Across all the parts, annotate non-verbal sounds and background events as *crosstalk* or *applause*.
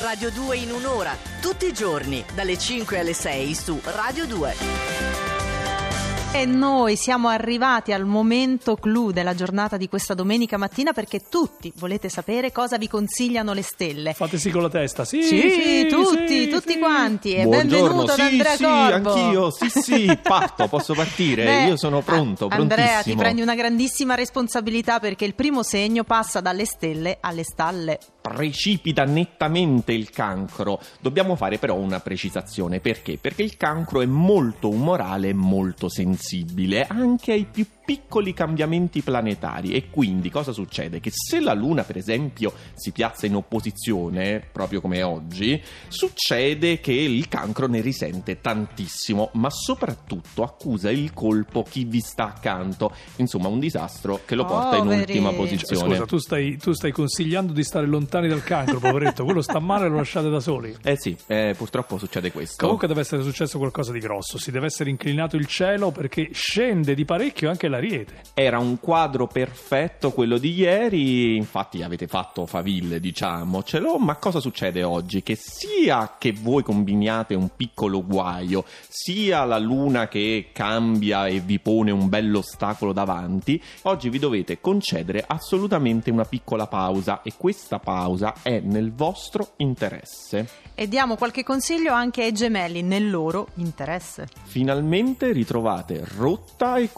Radio 2 in un'ora, tutti i giorni, dalle 5 alle 6 su Radio 2. E noi siamo arrivati al momento clou della giornata di questa domenica mattina perché tutti volete sapere cosa vi consigliano le stelle. Fate sì con la testa, sì, Sì, sì, tutti, sì, tutti sì. quanti. E Buongiorno, benvenuto ad sì, Andrea sì, Corbo. anch'io, sì, sì, *laughs* parto, posso partire, Beh, io sono pronto, a- Andrea, ti prendi una grandissima responsabilità perché il primo segno passa dalle stelle alle stalle. Precipita nettamente il cancro. Dobbiamo fare però una precisazione, perché? Perché il cancro è molto umorale e molto sensibile anche ai più piccoli cambiamenti planetari e quindi cosa succede? Che se la Luna per esempio si piazza in opposizione, proprio come oggi, succede che il cancro ne risente tantissimo, ma soprattutto accusa il colpo chi vi sta accanto. Insomma, un disastro che lo porta in Poveri. ultima Cioè, posizione. scusa, tu stai, tu stai consigliando di stare lontani dal cancro, poveretto. Quello sta male e lo lasciate da soli. Eh sì, eh, purtroppo succede questo. Comunque deve essere successo qualcosa di grosso. Si deve essere inclinato il cielo perché scende di parecchio anche l'ariete. Era un quadro perfetto quello di ieri, infatti avete fatto faville, diciamocelo, ma cosa succede oggi? Che sia che voi combiniate un piccolo guaio, sia la luna che cambia e vi pone un bello ostacolo davanti, oggi vi dovete concedere assolutamente una piccola pausa e questa pausa è nel vostro interesse. E diamo qualche consiglio anche ai gemelli nel loro interesse. Finalmente ritrovate rotta e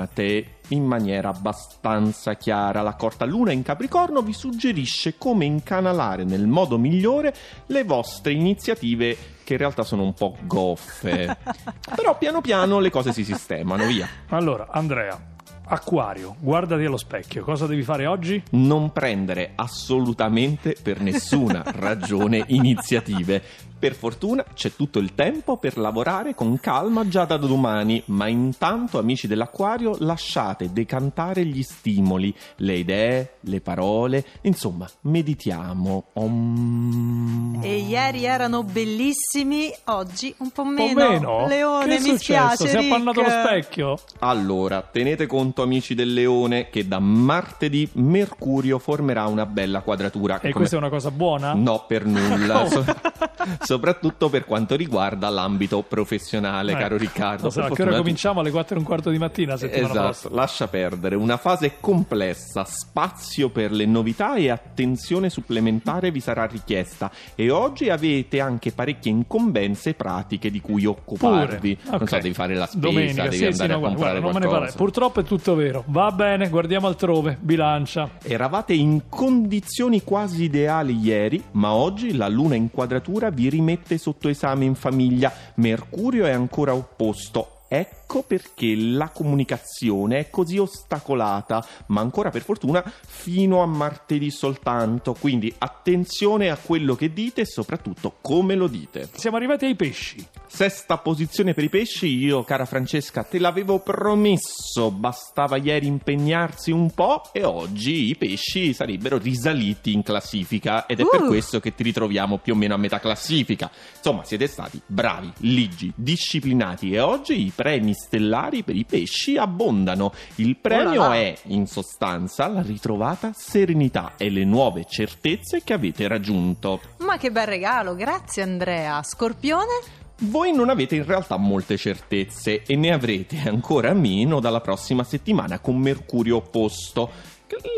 coordinate in maniera abbastanza chiara. La corta luna in Capricorno vi suggerisce come incanalare nel modo migliore le vostre iniziative che in realtà sono un po' goffe. *laughs* Però piano piano le cose si sistemano, via. Allora, Andrea, Acquario, guardati allo specchio. Cosa devi fare oggi? Non prendere assolutamente per nessuna ragione *laughs* iniziative. Per fortuna c'è tutto il tempo per lavorare con calma già da domani, ma intanto, amici dell'acquario, lasciate decantare gli stimoli, le idee, le parole, insomma, meditiamo. Om. E ieri erano bellissimi, oggi un po' Un meno. po' meno? Leone, che è mi spiace. Si è appannato lo specchio? Allora, tenete conto, amici del leone, che da martedì Mercurio formerà una bella quadratura. E Come- questa è una cosa buona? No, per nulla. *laughs* Oh. So- *laughs* soprattutto per quanto riguarda l'ambito professionale, Eh, caro Riccardo. lo so, a che ora cominciamo? Alle 4 e un quarto di mattina, settimana Esatto, prossima. lascia perdere. Una fase complessa, spazio per le novità e attenzione supplementare vi sarà richiesta. E oggi avete anche parecchie incombenze pratiche di cui occuparvi. Pure. Non so, devi fare la spesa, Domenica, devi sì, andare sì, a no, guarda, comprare guarda, parlare. Purtroppo è tutto vero. Va bene, guardiamo altrove. Bilancia. Eravate in condizioni quasi ideali ieri, ma oggi la luna in quadratura vi rimette sotto esame in famiglia. Mercurio è ancora opposto. Ecco perché la comunicazione è così ostacolata, ma ancora per fortuna fino a martedì soltanto. Quindi attenzione a quello che dite e soprattutto come lo dite. Siamo arrivati ai pesci. Sesta posizione per i pesci, io cara Francesca te l'avevo promesso, bastava ieri impegnarsi un po' e oggi i pesci sarebbero risaliti in classifica ed è per Uh. questo che ti ritroviamo più o meno a metà classifica. Insomma, siete stati bravi, ligi, disciplinati e oggi i premi stellari per i pesci abbondano. Il premio là. è, in sostanza, la ritrovata serenità e le nuove certezze che avete raggiunto. Ma che bel regalo, grazie Andrea. Scorpione? Voi non avete in realtà molte certezze e ne avrete ancora meno dalla prossima settimana con Mercurio opposto.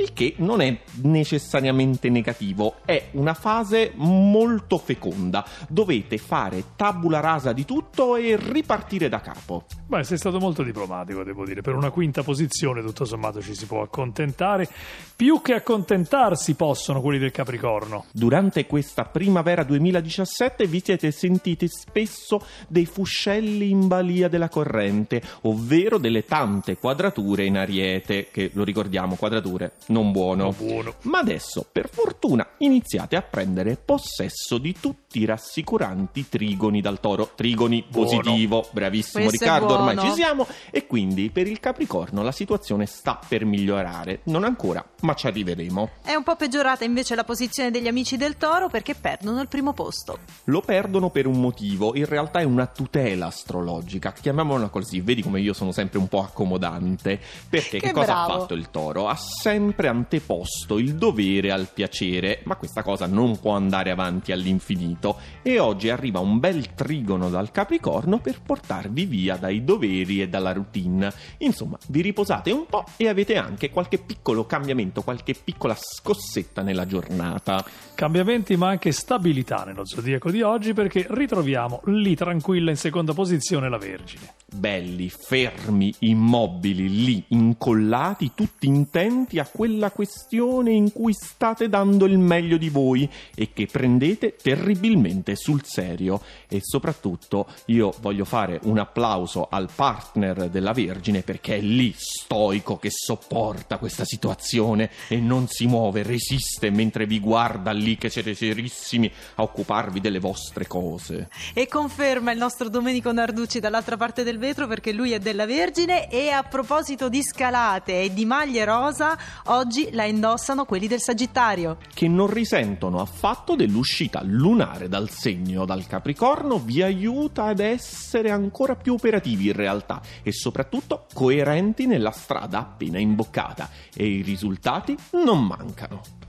Il che non è necessariamente negativo, è una fase molto feconda. Dovete fare tabula rasa di tutto e ripartire da capo. Beh, sei stato molto diplomatico, devo dire. Per una quinta posizione, tutto sommato, ci si può accontentare. Più che accontentarsi possono quelli del Capricorno. Durante questa primavera 2017 vi siete sentiti spesso dei fuscelli in balia della corrente, ovvero delle tante quadrature in ariete, che lo ricordiamo, quadrature non buono. Non buono. Ma adesso, per fortuna, iniziate a prendere possesso di tutto tutti rassicuranti trigoni dal toro. Trigoni Buono. positivo, bravissimo Questo Riccardo, ormai ci siamo. E quindi per il Capricorno la situazione sta per migliorare. Non ancora, ma ci arriveremo. È un po' peggiorata invece la posizione degli amici del toro perché perdono il primo posto. Lo perdono per un motivo, in realtà è una tutela astrologica, chiamiamola così, vedi come io sono sempre un po' accomodante, perché che, Che cosa bravo. ha fatto il toro? Ha sempre anteposto il dovere al piacere, ma questa cosa non può andare avanti all'infinito e oggi arriva un bel trigono dal Capricorno per portarvi via dai doveri e dalla routine. Insomma, vi riposate un po' e avete anche qualche piccolo cambiamento, qualche piccola scossetta nella giornata. Cambiamenti ma anche stabilità nello zodiaco di oggi perché ritroviamo lì tranquilla in seconda posizione la Vergine. Belli, fermi, immobili, lì, incollati, tutti intenti a quella questione in cui state dando il meglio di voi e che prendete terribilmente sul serio. E soprattutto io voglio fare un applauso al partner della Vergine perché è lì, stoico, che sopporta questa situazione e non si muove, resiste mentre vi guarda lì che siete serissimi a occuparvi delle vostre cose. E conferma il nostro Domenico Narducci dall'altra parte del vetro perché lui è della Vergine e a proposito di scalate e di maglie rosa, oggi la indossano quelli del Sagittario. che non risentono affatto dell'uscita lunare dal segno dal Capricorno vi aiuta ad essere ancora più operativi in realtà e soprattutto coerenti nella strada appena imboccata e i risultati non mancano.